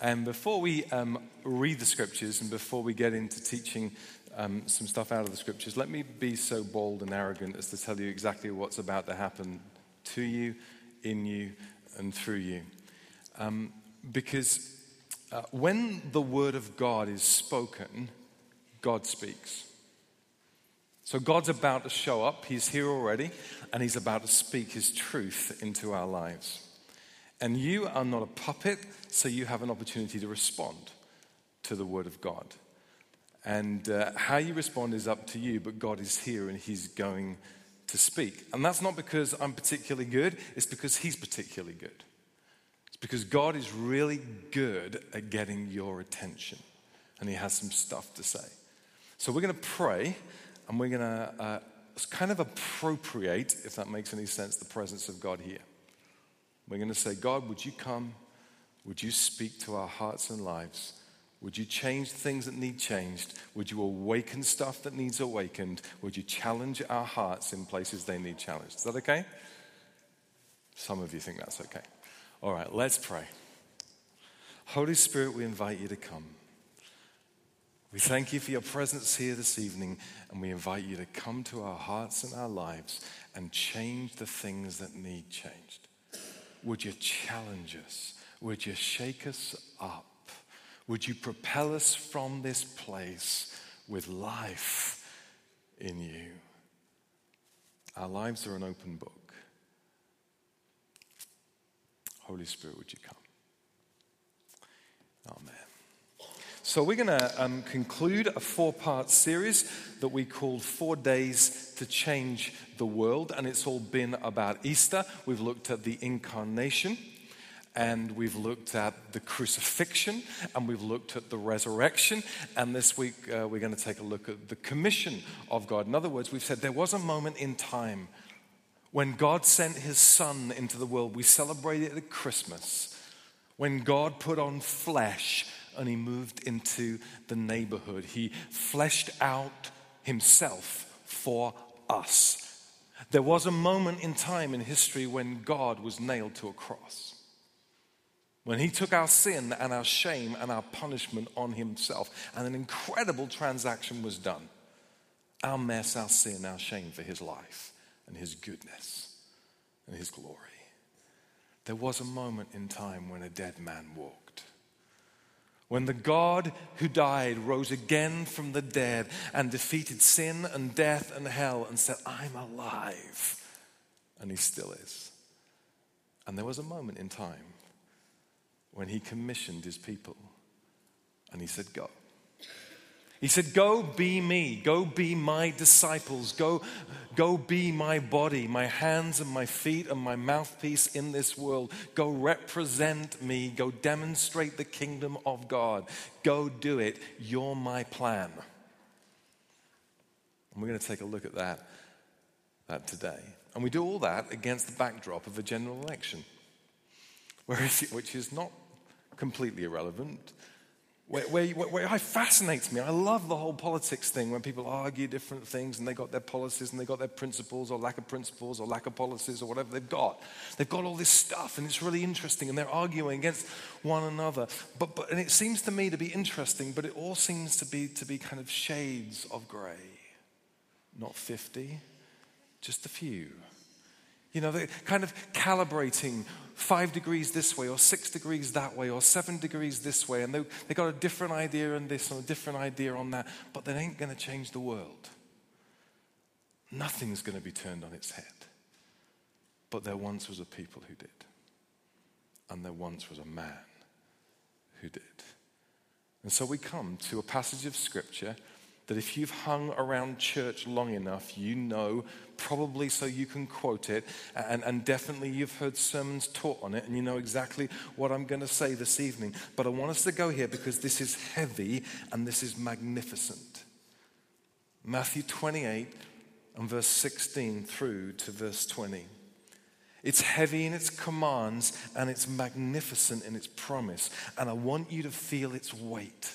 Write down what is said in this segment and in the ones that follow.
And before we um, read the scriptures and before we get into teaching um, some stuff out of the scriptures, let me be so bold and arrogant as to tell you exactly what's about to happen to you, in you, and through you. Um, because uh, when the word of God is spoken, God speaks. So God's about to show up. He's here already, and He's about to speak His truth into our lives. And you are not a puppet, so you have an opportunity to respond to the Word of God. And uh, how you respond is up to you, but God is here and He's going to speak. And that's not because I'm particularly good, it's because He's particularly good. It's because God is really good at getting your attention, and He has some stuff to say. So we're going to pray, and we're going to uh, kind of appropriate, if that makes any sense, the presence of God here. We're going to say, God, would you come? Would you speak to our hearts and lives? Would you change things that need changed? Would you awaken stuff that needs awakened? Would you challenge our hearts in places they need challenged? Is that okay? Some of you think that's okay. All right, let's pray. Holy Spirit, we invite you to come. We thank you for your presence here this evening, and we invite you to come to our hearts and our lives and change the things that need changed. Would you challenge us? Would you shake us up? Would you propel us from this place with life in you? Our lives are an open book. Holy Spirit, would you come? Amen. So, we're going to um, conclude a four part series that we called Four Days to Change the World. And it's all been about Easter. We've looked at the incarnation, and we've looked at the crucifixion, and we've looked at the resurrection. And this week, uh, we're going to take a look at the commission of God. In other words, we've said there was a moment in time when God sent his Son into the world. We celebrate it at Christmas. When God put on flesh and he moved into the neighborhood. He fleshed out himself for us. There was a moment in time in history when God was nailed to a cross. When he took our sin and our shame and our punishment on himself, and an incredible transaction was done. Our mess, our sin, our shame for his life and his goodness and his glory. There was a moment in time when a dead man walked when the God who died rose again from the dead and defeated sin and death and hell and said, I'm alive. And he still is. And there was a moment in time when he commissioned his people and he said, Go. He said, Go be me. Go be my disciples. Go, go be my body, my hands and my feet and my mouthpiece in this world. Go represent me. Go demonstrate the kingdom of God. Go do it. You're my plan. And we're going to take a look at that, that today. And we do all that against the backdrop of a general election, which is not completely irrelevant where, where, where, it fascinates me. I love the whole politics thing when people argue different things and they got their policies and they got their principles or lack of principles or lack of policies or whatever they've got. They've got all this stuff and it's really interesting and they're arguing against one another. But, but, and it seems to me to be interesting, but it all seems to be, to be kind of shades of gray. Not 50, just a few. You know, they're kind of calibrating five degrees this way, or six degrees that way, or seven degrees this way, and they, they got a different idea on this and a different idea on that, but that ain't going to change the world. Nothing's going to be turned on its head. But there once was a people who did, and there once was a man who did. And so we come to a passage of scripture that if you've hung around church long enough, you know, probably so you can quote it, and, and definitely you've heard sermons taught on it, and you know exactly what I'm going to say this evening. But I want us to go here because this is heavy and this is magnificent. Matthew 28 and verse 16 through to verse 20. It's heavy in its commands and it's magnificent in its promise. And I want you to feel its weight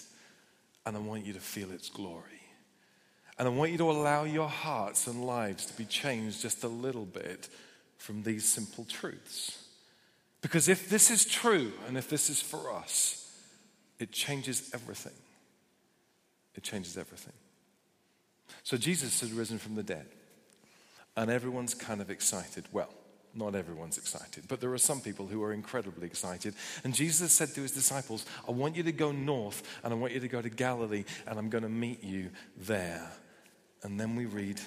and I want you to feel its glory. And I want you to allow your hearts and lives to be changed just a little bit from these simple truths. Because if this is true and if this is for us, it changes everything. It changes everything. So Jesus has risen from the dead, and everyone's kind of excited. Well, not everyone's excited, but there are some people who are incredibly excited. And Jesus said to his disciples, I want you to go north and I want you to go to Galilee and I'm going to meet you there. And then we read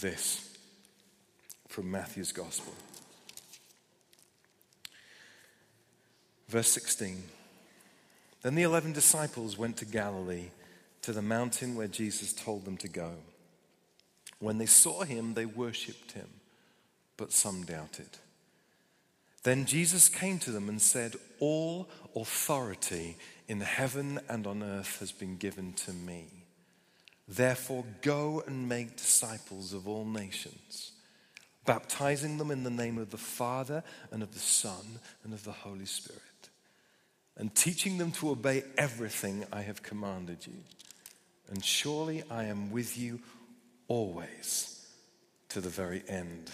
this from Matthew's Gospel. Verse 16 Then the eleven disciples went to Galilee, to the mountain where Jesus told them to go. When they saw him, they worshipped him but some doubted. Then Jesus came to them and said, All authority in heaven and on earth has been given to me. Therefore, go and make disciples of all nations, baptizing them in the name of the Father and of the Son and of the Holy Spirit, and teaching them to obey everything I have commanded you. And surely I am with you always to the very end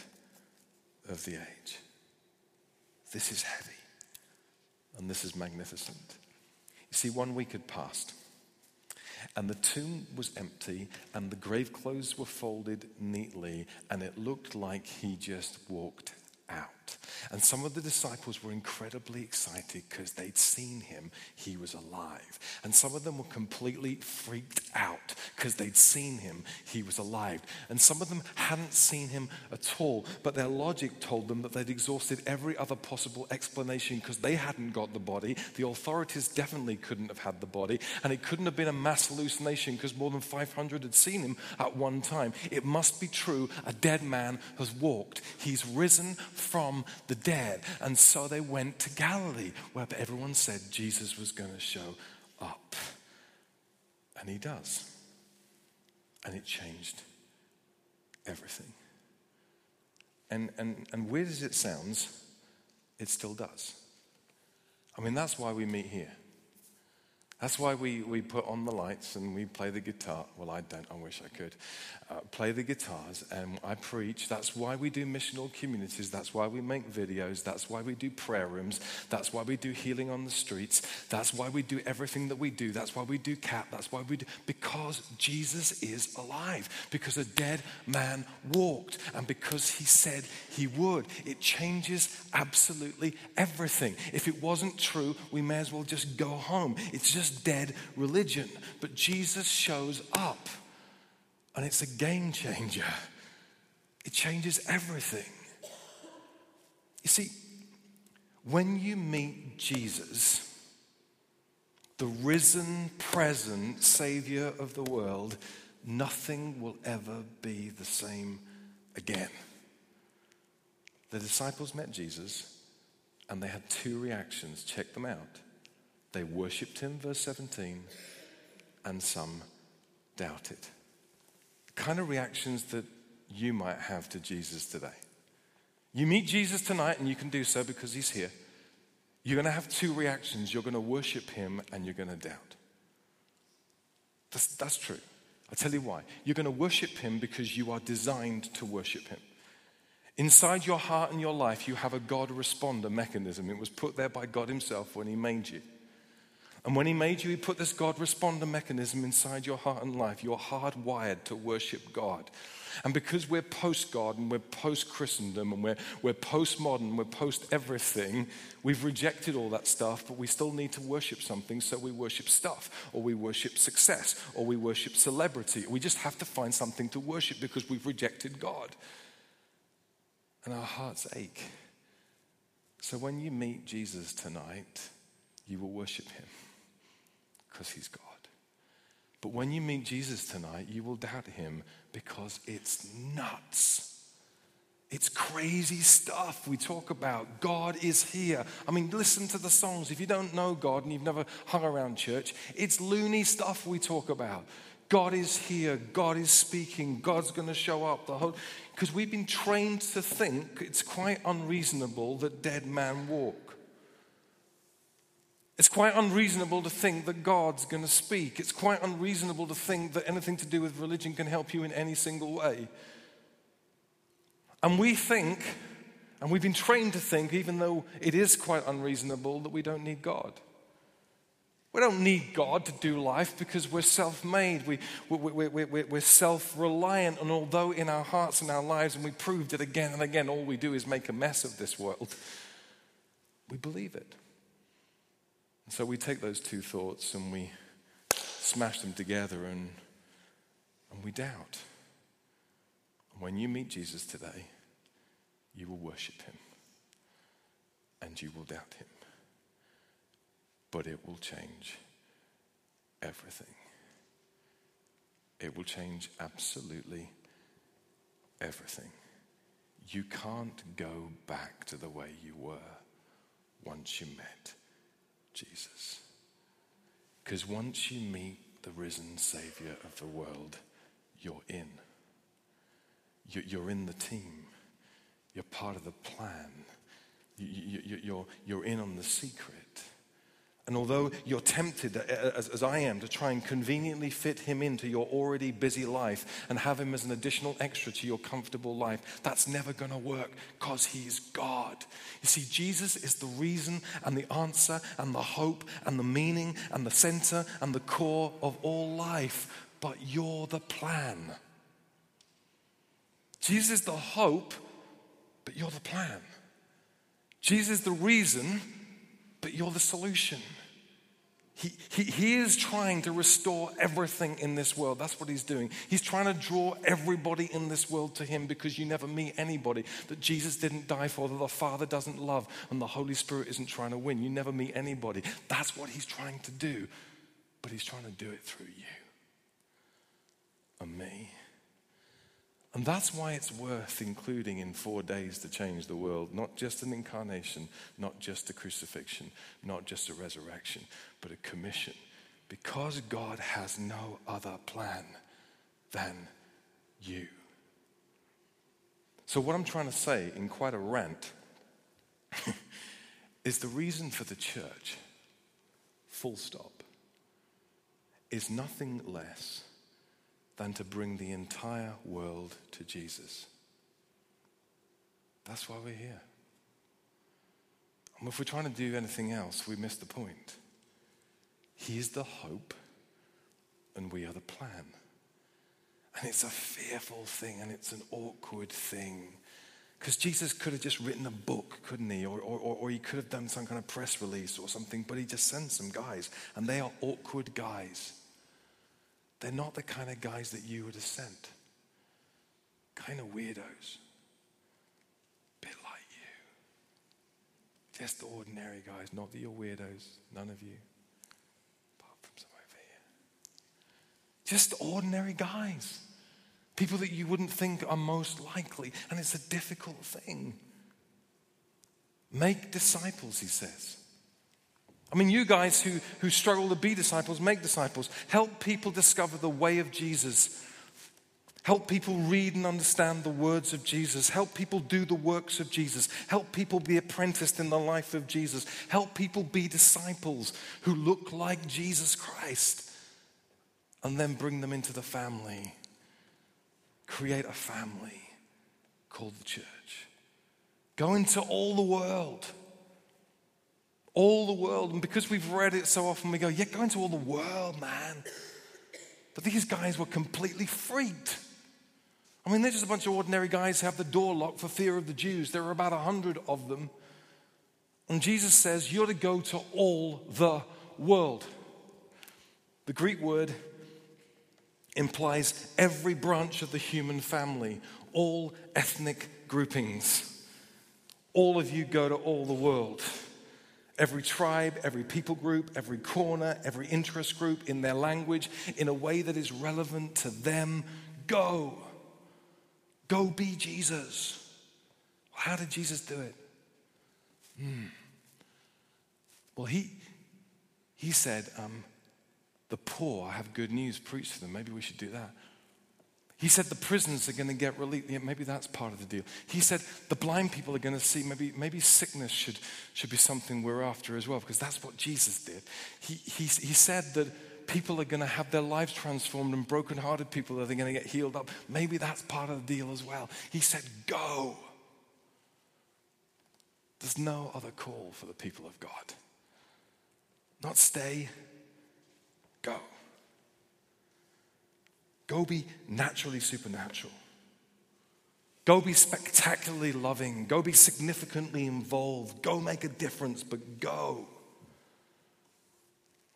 of the age. This is heavy and this is magnificent. You see, one week had passed and the tomb was empty and the grave clothes were folded neatly and it looked like he just walked out. And some of the disciples were incredibly excited because they'd seen him. He was alive. And some of them were completely freaked out because they'd seen him. He was alive. And some of them hadn't seen him at all, but their logic told them that they'd exhausted every other possible explanation because they hadn't got the body. The authorities definitely couldn't have had the body. And it couldn't have been a mass hallucination because more than 500 had seen him at one time. It must be true. A dead man has walked. He's risen from the dead. And so they went to Galilee, where everyone said Jesus was going to show up. And he does. And it changed everything. And, and, and weird as it sounds, it still does. I mean, that's why we meet here. That's why we, we put on the lights and we play the guitar. Well, I don't, I wish I could. Uh, play the guitars and I preach. That's why we do missional communities. That's why we make videos. That's why we do prayer rooms. That's why we do healing on the streets. That's why we do everything that we do. That's why we do CAP. That's why we do, because Jesus is alive. Because a dead man walked and because he said he would. It changes absolutely everything. If it wasn't true, we may as well just go home. It's just just dead religion. But Jesus shows up, and it's a game changer. It changes everything. You see, when you meet Jesus, the risen, present Savior of the world, nothing will ever be the same again. The disciples met Jesus and they had two reactions. Check them out. They worshipped him, verse 17, and some doubted. Kind of reactions that you might have to Jesus today. You meet Jesus tonight, and you can do so because he's here. You're going to have two reactions. You're going to worship him, and you're going to doubt. That's, that's true. I'll tell you why. You're going to worship him because you are designed to worship him. Inside your heart and your life, you have a God responder mechanism. It was put there by God Himself when He made you. And when He made you, He put this God responder mechanism inside your heart and life. You're hardwired to worship God. And because we're post God and we're post Christendom and we're, we're post modern, we're post everything, we've rejected all that stuff, but we still need to worship something, so we worship stuff, or we worship success, or we worship celebrity. We just have to find something to worship because we've rejected God. And our hearts ache. So when you meet Jesus tonight, you will worship him because he's God. But when you meet Jesus tonight, you will doubt him because it's nuts. It's crazy stuff we talk about. God is here. I mean, listen to the songs. If you don't know God and you've never hung around church, it's loony stuff we talk about. God is here. God is speaking. God's going to show up. The whole because we've been trained to think it's quite unreasonable that dead man walk. It's quite unreasonable to think that God's going to speak. It's quite unreasonable to think that anything to do with religion can help you in any single way. And we think, and we've been trained to think, even though it is quite unreasonable, that we don't need God. We don't need God to do life because we're self made. We, we, we, we, we're self reliant. And although in our hearts and our lives, and we proved it again and again, all we do is make a mess of this world, we believe it. And so we take those two thoughts and we smash them together and, and we doubt. And when you meet Jesus today, you will worship him and you will doubt him. But it will change everything. It will change absolutely everything. You can't go back to the way you were once you met Jesus. Because once you meet the risen Savior of the world, you're in. You're in the team. You're part of the plan. You're, in on the secret. And although you're tempted, uh, uh, as, as, I am, to try and conveniently fit him into your already busy life and have him as an additional extra to your comfortable life, that's never going to work because he's God. You see, Jesus is the reason and the answer and the hope and the meaning and the center and the core of all life, but you're the plan. Jesus is the hope, but you're the plan. Jesus is the reason, but you're the solution. He, he, is trying to restore everything in this world. That's what he's doing. He's trying to draw everybody in this world to him because you never meet anybody that Jesus didn't die for, that the Father doesn't love, and the Holy Spirit isn't trying to win. You never meet anybody. That's what he's trying to do. But he's trying to do it through you and me. And that's why it's worth including in four days to change the world not just an incarnation, not just a crucifixion, not just a resurrection, but a commission. Because God has no other plan than you. So, what I'm trying to say in quite a rant is the reason for the church, full stop, is nothing less than to bring the entire world to Jesus. That's why we're here. And if we're trying to do anything else, we miss the point. He is the hope, and we are the plan. And it's a fearful thing, and it's an awkward thing. Because Jesus could have just written a book, couldn't he? Or, or, or he could have done some kind of press release or something, but he just sends some guys, and they are awkward guys. They're not the kind of guys that you would have sent. Kind of weirdos. Bit like you. Just ordinary guys. Not that you're weirdos. None of you. Apart from some over here. Just ordinary guys. People that you wouldn't think are most likely. And it's a difficult thing. Make disciples, he says. I mean, you guys who, who struggle to be disciples, make disciples. Help people discover the way of Jesus. Help people read and understand the words of Jesus. Help people do the works of Jesus. Help people be apprenticed in the life of Jesus. Help people be disciples who look like Jesus Christ. And then bring them into the family. Create a family called the church. Go into all the world all the world. And because we've read it so often, we go, yeah, go into all the world, man. But these guys were completely freaked. I mean, they're just a bunch of ordinary guys who have the door locked for fear of the Jews. There are about a hundred of them. And Jesus says, You're to go to all the world. The Greek word implies every branch of the human family, all ethnic groupings. All of you go to all the world. Every tribe, every people group, every corner, every interest group in their language in a way that is relevant to them. Go. Go be Jesus. How did Jesus do it? Hmm. Well, he, he said, um, The poor have good news preach to them. Maybe we should do that. He said the prisoners are going to get relief. Yeah, maybe that's part of the deal. He said the blind people are going to see. Maybe, maybe sickness should, should be something we're after as well, because that's what Jesus did. He, he, he said that people are going to have their lives transformed and brokenhearted people are going to get healed up. Maybe that's part of the deal as well. He said, Go. There's no other call for the people of God. Not stay, go. Go be naturally supernatural. Go be spectacularly loving. Go be significantly involved. Go make a difference, but go.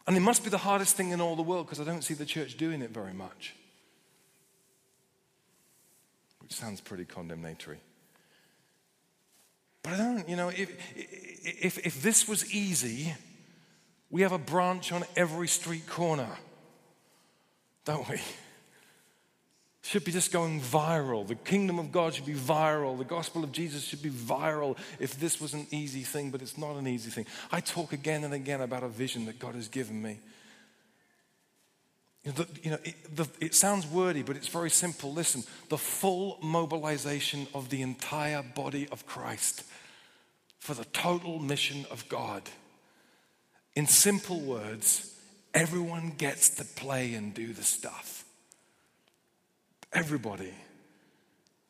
And it must be the hardest thing in all the world because I don't see the church doing it very much. Which sounds pretty condemnatory. But I don't, you know, if, if, if this was easy, we have a branch on every street corner, don't we? Should be just going viral. The kingdom of God should be viral. The gospel of Jesus should be viral if this was an easy thing, but it's not an easy thing. I talk again and again about a vision that God has given me. You know, the, you know it, the, it sounds wordy, but it's very simple. Listen, the full mobilization of the entire body of Christ for the total mission of God. In simple words, everyone gets to play and do the stuff. Everybody.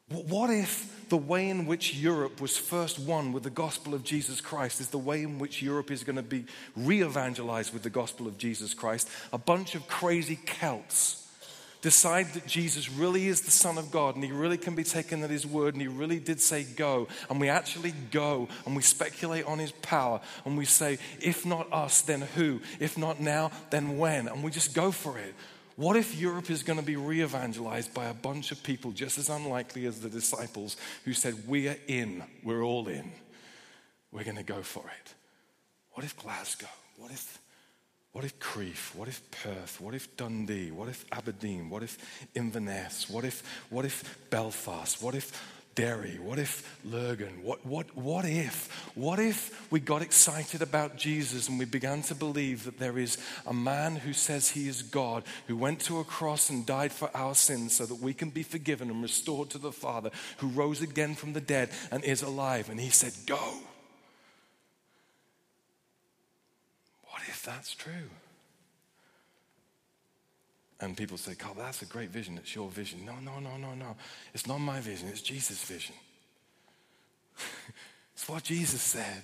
What if the way in which Europe was first won with the gospel of Jesus Christ is the way in which Europe is going to be re evangelized with the gospel of Jesus Christ? A bunch of crazy Celts decide that Jesus really is the Son of God and he really can be taken at his word and he really did say go, and we actually go and we speculate on his power and we say, if not us, then who? If not now, then when? And we just go for it. What if Europe is going to be re evangelized by a bunch of people just as unlikely as the disciples who said, We are in, we're all in, we're going to go for it? What if Glasgow? What if what if Crieff? What if Perth? What if Dundee? What if Aberdeen? What if Inverness? What if, what if Belfast? What if Derry? What if Lurgan? What, what, what if? What if we got excited about Jesus and we began to believe that there is a man who says he is God, who went to a cross and died for our sins so that we can be forgiven and restored to the Father, who rose again from the dead and is alive? And he said, Go. What if that's true? And people say, Carl, that's a great vision. It's your vision. No, no, no, no, no. It's not my vision. It's Jesus' vision. it's what Jesus said.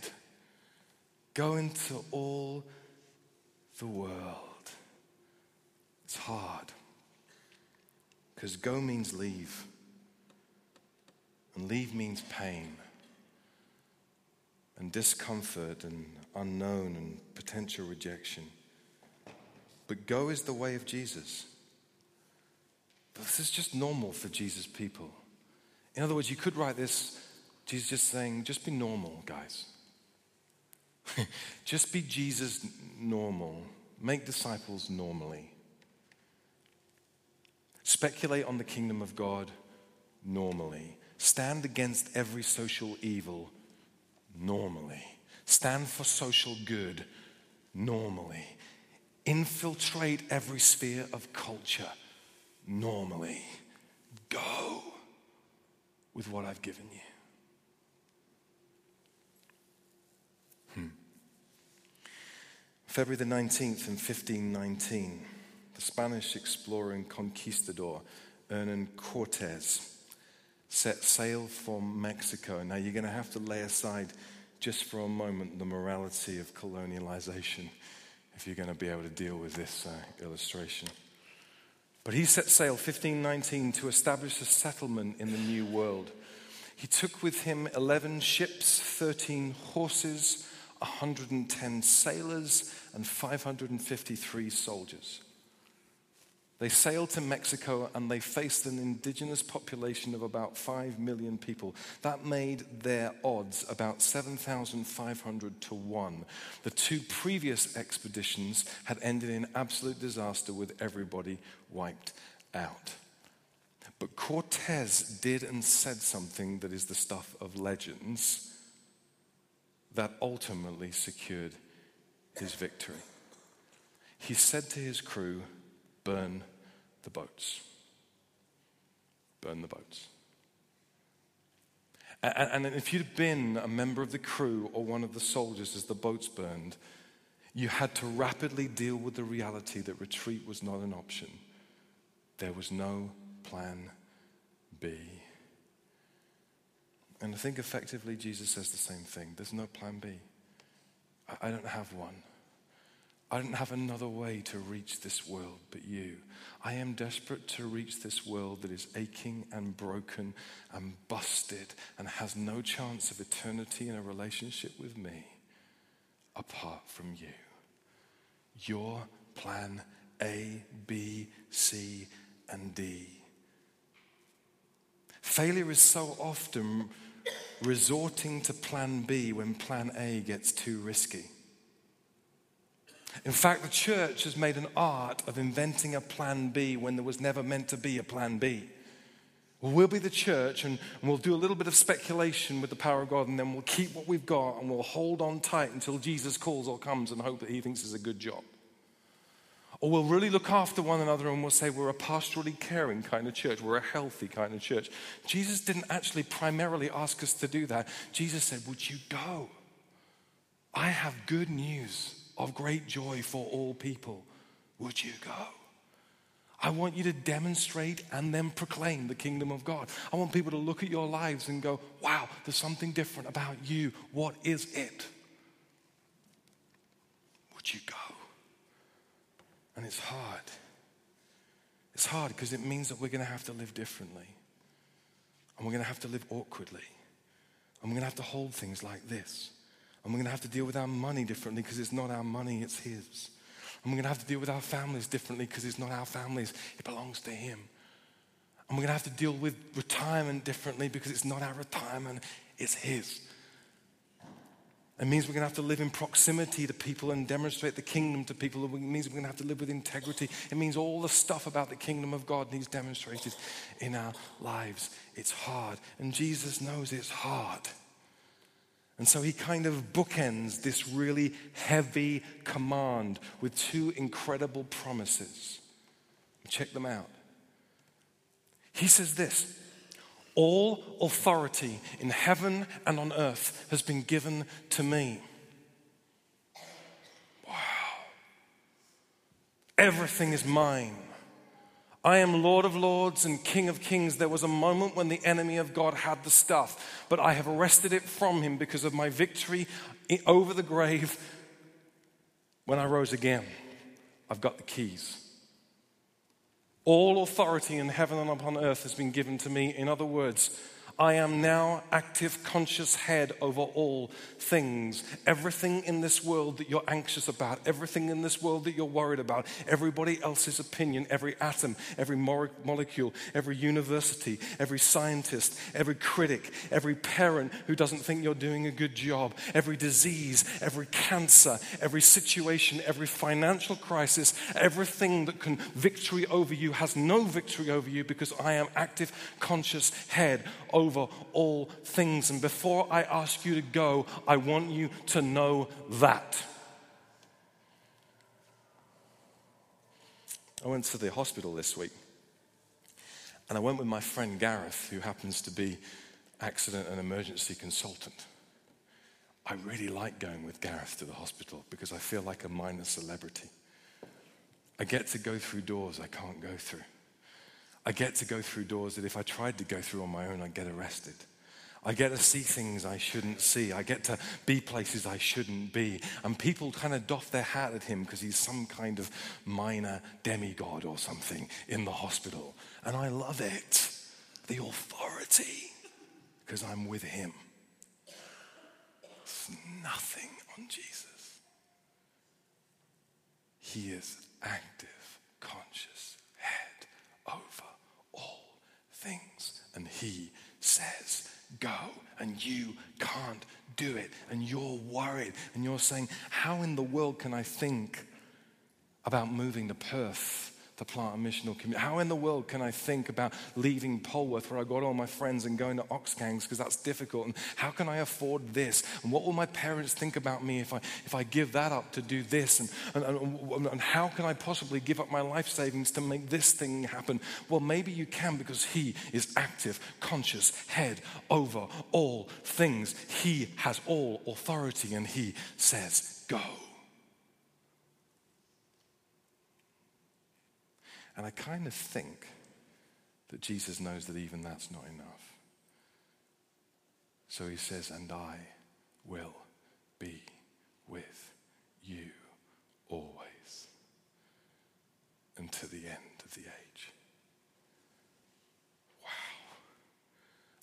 Go into all the world. It's hard. Because go means leave. And leave means pain and discomfort and unknown and potential rejection. But go is the way of Jesus. This is just normal for Jesus' people. In other words, you could write this Jesus just saying, just be normal, guys. just be Jesus normal. Make disciples normally. Speculate on the kingdom of God normally. Stand against every social evil normally. Stand for social good normally. Infiltrate every sphere of culture normally. Go with what I've given you. Hmm. February the 19th in 1519, the Spanish explorer and conquistador Hernan Cortes set sail for Mexico. Now you're going to have to lay aside just for a moment the morality of colonialization if you're going to be able to deal with this uh, illustration. But he set sail 1519 to establish a settlement in the New World. He took with him 11 ships, 13 horses, 110 sailors, and 553 soldiers. They sailed to Mexico and they faced an indigenous population of about 5 million people. That made their odds about 7,500 to 1. The two previous expeditions had ended in absolute disaster with everybody wiped out. But Cortez did and said something that is the stuff of legends that ultimately secured his victory. He said to his crew, burn the boats. Burn the boats. And, and if you'd been a member of the crew or one of the soldiers as the boats burned, you had to rapidly deal with the reality that retreat was not an option. There was no plan B. And I think effectively Jesus says the same thing. There's no plan B. I don't have one. I don't have another way to reach this world but you. I am desperate to reach this world that is aching and broken and busted and has no chance of eternity in a relationship with me apart from you. Your plan A, B, C, and D. Failure is so often resorting to plan B when plan A gets too risky. In fact, the church has made an art of inventing a plan B when there was never meant to be a plan B. we'll be the church and, we'll do a little bit of speculation with the power of God, and then we'll keep what we've got and we'll hold on tight until Jesus calls or comes and hope that he thinks it's a good job. Or we'll really look after one another and we'll say we're a pastorally caring kind of church, we're a healthy kind of church. Jesus didn't actually primarily ask us to do that. Jesus said, Would you go? I have good news of great joy for all people. Would you go? I want you to demonstrate and then proclaim the kingdom of God. I want people to look at your lives and go, wow, there's something different about you. What is it? Would you go? And it's hard. It's hard because it means that we're going to have to live differently. And we're going to have to live awkwardly. And we're going to have to hold things like this. And we're going to have to deal with our money differently because it's not our money, it's His. And we're going to have to deal with our families differently because it's not our families, it belongs to Him. And we're going to have to deal with retirement differently because it's not our retirement, it's His. It means we're going to have to live in proximity to people and demonstrate the kingdom to people. It means we're going to have to live with integrity. It means all the stuff about the kingdom of God needs demonstrated in our lives. It's hard. And Jesus knows it's hard. And so he kind of bookends this really heavy command with two incredible promises. Check them out. He says this All authority in heaven and on earth has been given to me. Wow. Everything is mine. I am Lord of Lords and King of Kings. There was a moment when the enemy of God had the stuff, but I have wrested it from him because of my victory over the grave when I rose again. I've got the keys. All authority in heaven and upon earth has been given to me. In other words, I am now active, conscious head over all things. Everything in this world that you're anxious about, everything in this world that you're worried about, everybody else's opinion, every atom, every molecule, every university, every scientist, every critic, every parent who doesn't think you're doing a good job, every disease, every cancer, every situation, every financial crisis, everything that can victory over you has no victory over you because I am active, conscious head over over all things. And before I ask you to go, I want you to know that. I went to the hospital this week. And I went with my friend Gareth, who happens to be accident and emergency consultant. I really like going with Gareth to the hospital because I feel like a minor celebrity. I get to go through doors I can't go through. I get to go through doors that if I tried to go through on my own, I'd get arrested. I get to see things I shouldn't see. I get to be places I shouldn't be. And people kind of doff their hat at him because he's some kind of minor demigod or something in the hospital. And I love it. The authority, because I'm with him. It's nothing on Jesus. He is active, conscious, head he says go, and you can't do it, and you're worried, and you're saying, How in the world can I think about moving to Perth? To plant a missional community? How in the world can I think about leaving Polwarth where I got all my friends and going to Oxgangs because that's difficult? And how can I afford this? And what will my parents think about me if I, if I give that up to do this? And, and, and, and how can I possibly give up my life savings to make this thing happen? Well, maybe you can because He is active, conscious, head over all things. He has all authority and He says, Go. And I kind of think that Jesus knows that even that's not enough. So he says, And I will be with you always until the end of the age. Wow.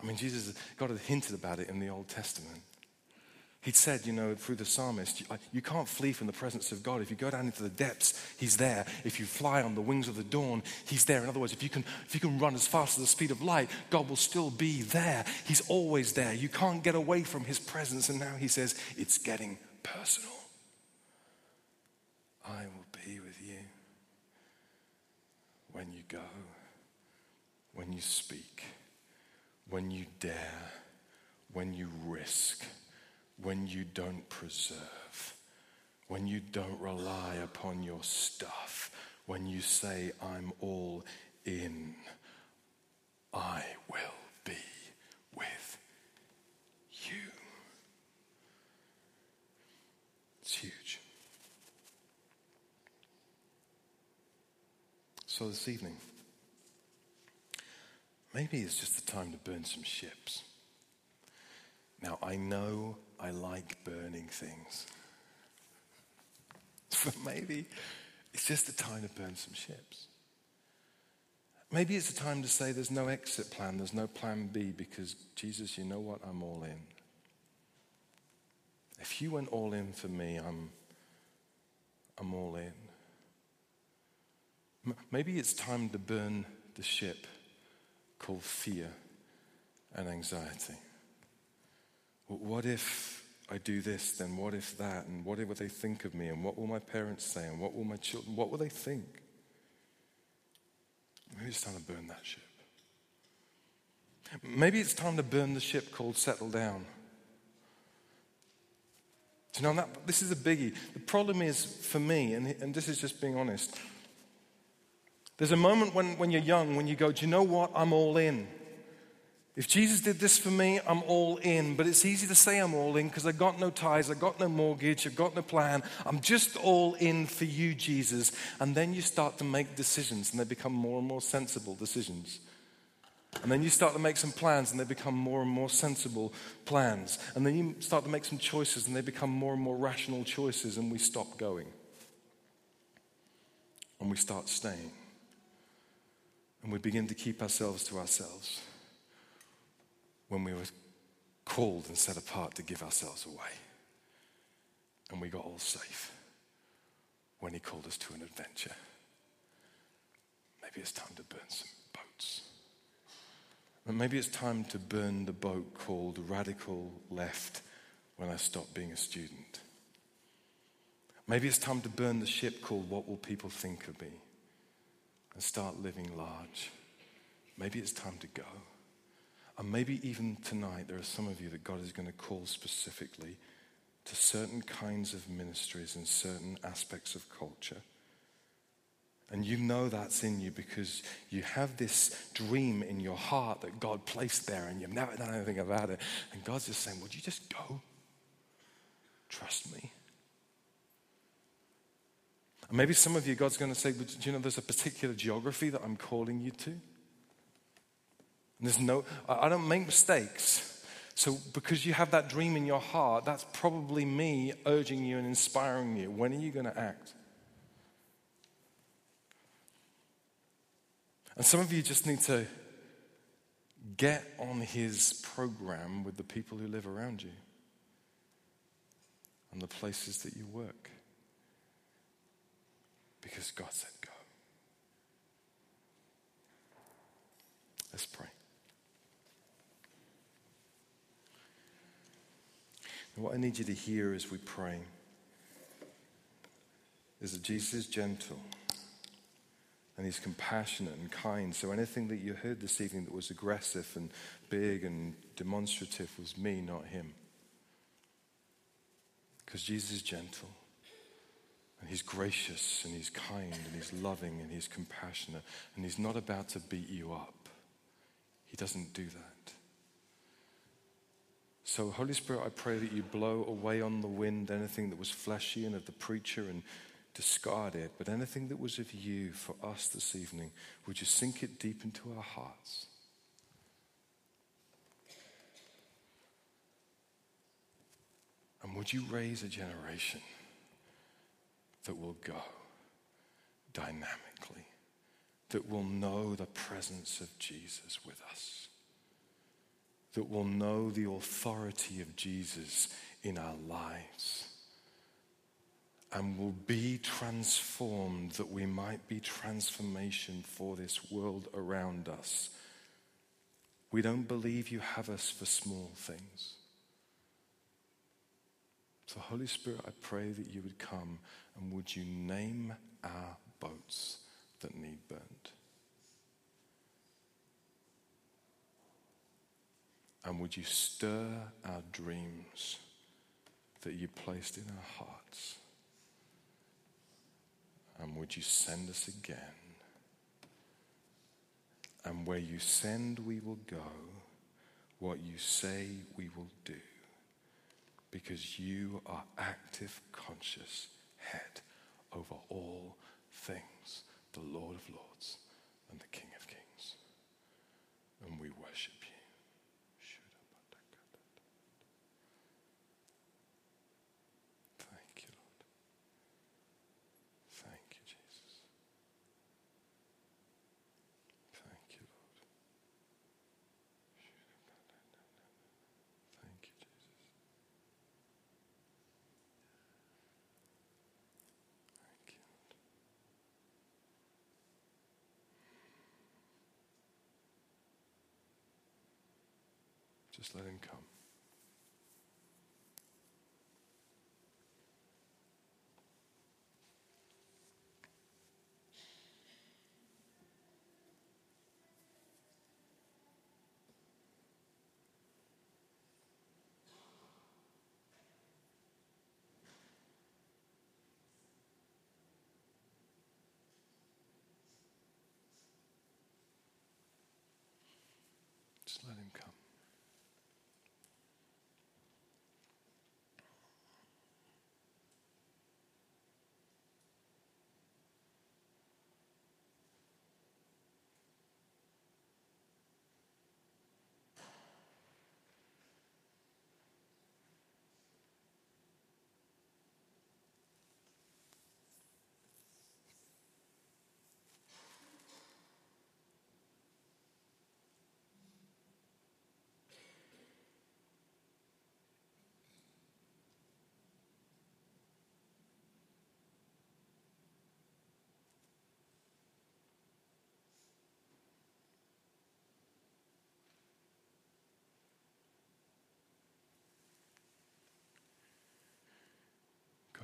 I mean, Jesus, God had hinted about it in the Old Testament. He'd said, you know, through the psalmist, uh, you can't flee from the presence of God. If you go down into the depths, He's there. If you fly on the wings of the dawn, He's there. In other words, if you can, if you can run as fast as the speed of light, God will still be there. He's always there. You can't get away from His presence. And now He says, it's getting personal. I will be with you when you go, when you speak, when you dare, when you risk when you don't preserve, when you don't rely upon your stuff, when you say, I'm all in, I will be with you. It's huge. So this evening, maybe it's just the time to burn some ships. Now, I know I like burning things. But maybe it's just a time to burn some ships. Maybe it's a time to say there's no exit plan, there's no plan B, because Jesus, you know what? I'm all in. If you went all in for me, I'm, I'm all in. Maybe it's time to burn the ship called fear and anxiety. What if I do this, then what if that? And what will they think of me? And what will my parents say? And what will my children, what will they think? Maybe it's time to burn that ship. Maybe it's time to burn the ship called Settle Down. Do you know, that, this is a biggie. The problem is, for me, and, and this is just being honest, there's a moment when, when you're young when you go, Do you know what? I'm all in. If Jesus did this for me, I'm all in. But it's easy to say I'm all in because I got no ties, I got no mortgage, I got no plan. I'm just all in for you, Jesus. And then you start to make decisions and they become more and more sensible decisions. And then you start to make some plans and they become more and more sensible plans. And then you start to make some choices and they become more and more rational choices and we stop going. And we start staying. And we begin to keep ourselves to ourselves when we were called and set apart to give ourselves away. And we got all safe when He called us to an adventure. Maybe it's time to burn some boats. Maybe it's time to burn the boat called Radical Left when I stop being a student. Maybe it's time to burn the ship called What Will People Think of Me and start living large. Maybe it's time to go. And maybe even tonight, there are some of you that God is going to call specifically to certain kinds of ministries and certain aspects of culture. And you know that's in you because you have this dream in your heart that God placed there and you've never done anything about it. And God's just saying, Would you just go? Trust me. And maybe some of you, God's going to say, Do you know there's a particular geography that I'm calling you to? There's no, I don't make mistakes. So, because you have that dream in your heart, that's probably me urging you and inspiring you. When are you going to act? And some of you just need to get on his program with the people who live around you and the places that you work. Because God said go. Let's pray. And what I need you to hear as we pray is that Jesus is gentle and he's compassionate and kind. So anything that you heard this evening that was aggressive and big and demonstrative was me, not him. Because Jesus is gentle and he's gracious and he's kind and he's loving and he's compassionate and he's not about to beat you up. He doesn't do that. So, Holy Spirit, I pray that you blow away on the wind anything that was fleshy and of the preacher and discard it, but anything that was of you for us this evening, would you sink it deep into our hearts? And would you raise a generation that will go dynamically, that will know the presence of Jesus with us, that will know the authority of Jesus in our lives and will be transformed that we might be transformation for this world around us. We don't believe you have us for small things. So, Holy Spirit, I pray that you would come and would you name our boats that need burnt? And would you stir our dreams that you placed in our hearts? And would you send us again? And where you send, we will go. What you say, we will do. Because you are active, conscious head over all things, the Lord of Lords and the King of Kings. And we worship you. Thank you, Lord. Thank you, Jesus. Thank you, Lord. Thank you, Jesus. Thank you, Lord. Just let him come. Just let him come.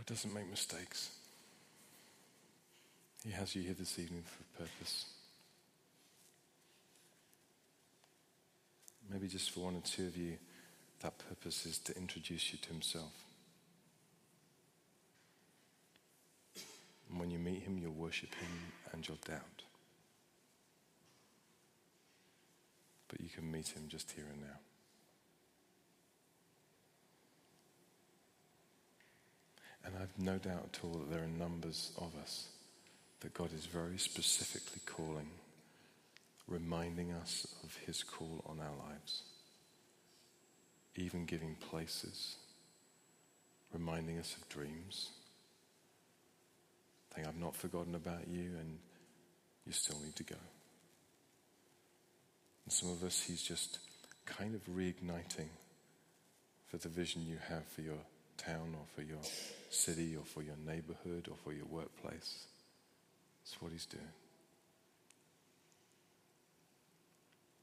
God doesn't make mistakes. He has you here this evening for a purpose. Maybe just for one or two of you, that purpose is to introduce you to Himself. And when you meet Him, you'll worship Him and you'll doubt. But you can meet Him just here and now. I've no doubt at all that there are numbers of us that God is very specifically calling, reminding us of His call on our lives, even giving places, reminding us of dreams, saying, I've not forgotten about you and you still need to go. And some of us, He's just kind of reigniting for the vision you have for your town or for your city or for your neighborhood or for your workplace. That's what he's doing.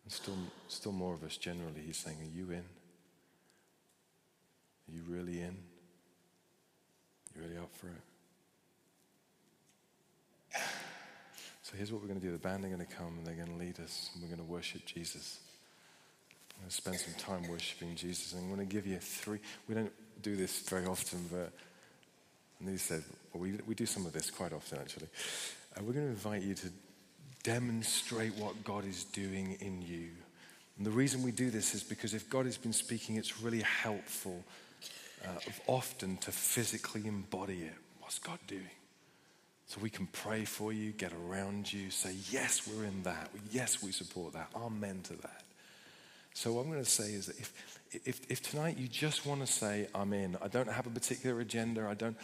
And still, still more of us generally, he's saying, Are you in? Are you really in? You really up for it? So here's what we're going to do. The band are going to come and they're going to lead us, and we're going to worship Jesus. I'm going to spend some time worshiping Jesus. And I'm going to give you three. We don't do this very often, but and he said, well, we, we do some of this quite often actually. Uh, we're going to invite you to demonstrate what God is doing in you. And the reason we do this is because if God has been speaking, it's really helpful uh, often to physically embody it. What's God doing? So we can pray for you, get around you, say, yes, we're in that. Yes, we support that. Amen to that. So what I'm going to say is that if, if, if tonight you just want to say, I'm in, I don't have a particular agenda, I don't,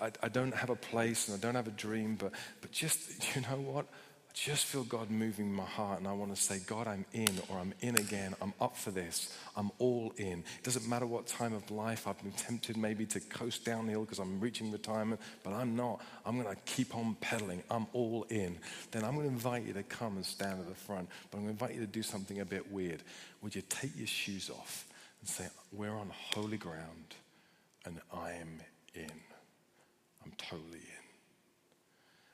I, I don't have a place and I don't have a dream, but, but just, you know what? I just feel God moving my heart, and I want to say, God, I'm in, or I'm in again. I'm up for this. I'm all in. It doesn't matter what time of life I've been tempted maybe to coast downhill because I'm reaching retirement, but I'm not. I'm going to keep on pedaling. I'm all in. Then I'm going to invite you to come and stand at the front, but I'm going to invite you to do something a bit weird. Would you take your shoes off and say, We're on holy ground, and I am in. I'm totally in.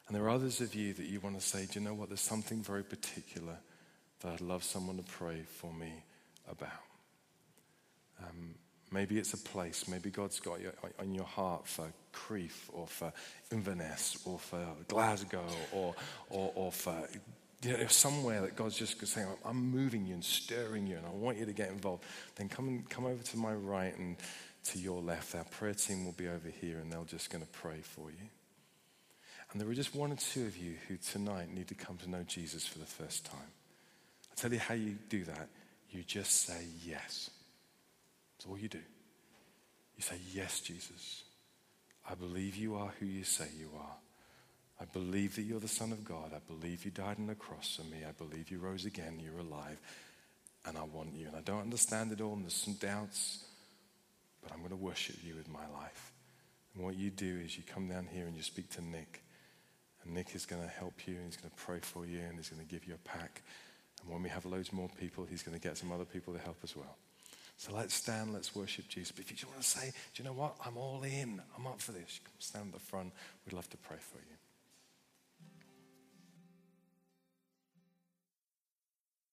And there are others of you that you want to say, do you know what? There's something very particular that I'd love someone to pray for me about. Um, maybe it's a place. Maybe God's got you on your heart for Crieff or for Inverness or for Glasgow or, or, or for you know, somewhere that God's just saying, I'm moving you and stirring you and I want you to get involved. Then come, and, come over to my right and to your left. Our prayer team will be over here and they're just going to pray for you. And there are just one or two of you who tonight need to come to know Jesus for the first time. I'll tell you how you do that. You just say yes. That's all you do. You say, Yes, Jesus. I believe you are who you say you are. I believe that you're the Son of God. I believe you died on the cross for me. I believe you rose again. You're alive. And I want you. And I don't understand it all, and there's some doubts, but I'm going to worship you with my life. And what you do is you come down here and you speak to Nick. And Nick is going to help you, and he's going to pray for you, and he's going to give you a pack. And when we have loads more people, he's going to get some other people to help as well. So let's stand, let's worship Jesus. But if you just want to say, do you know what? I'm all in. I'm up for this. Stand at the front. We'd love to pray for you.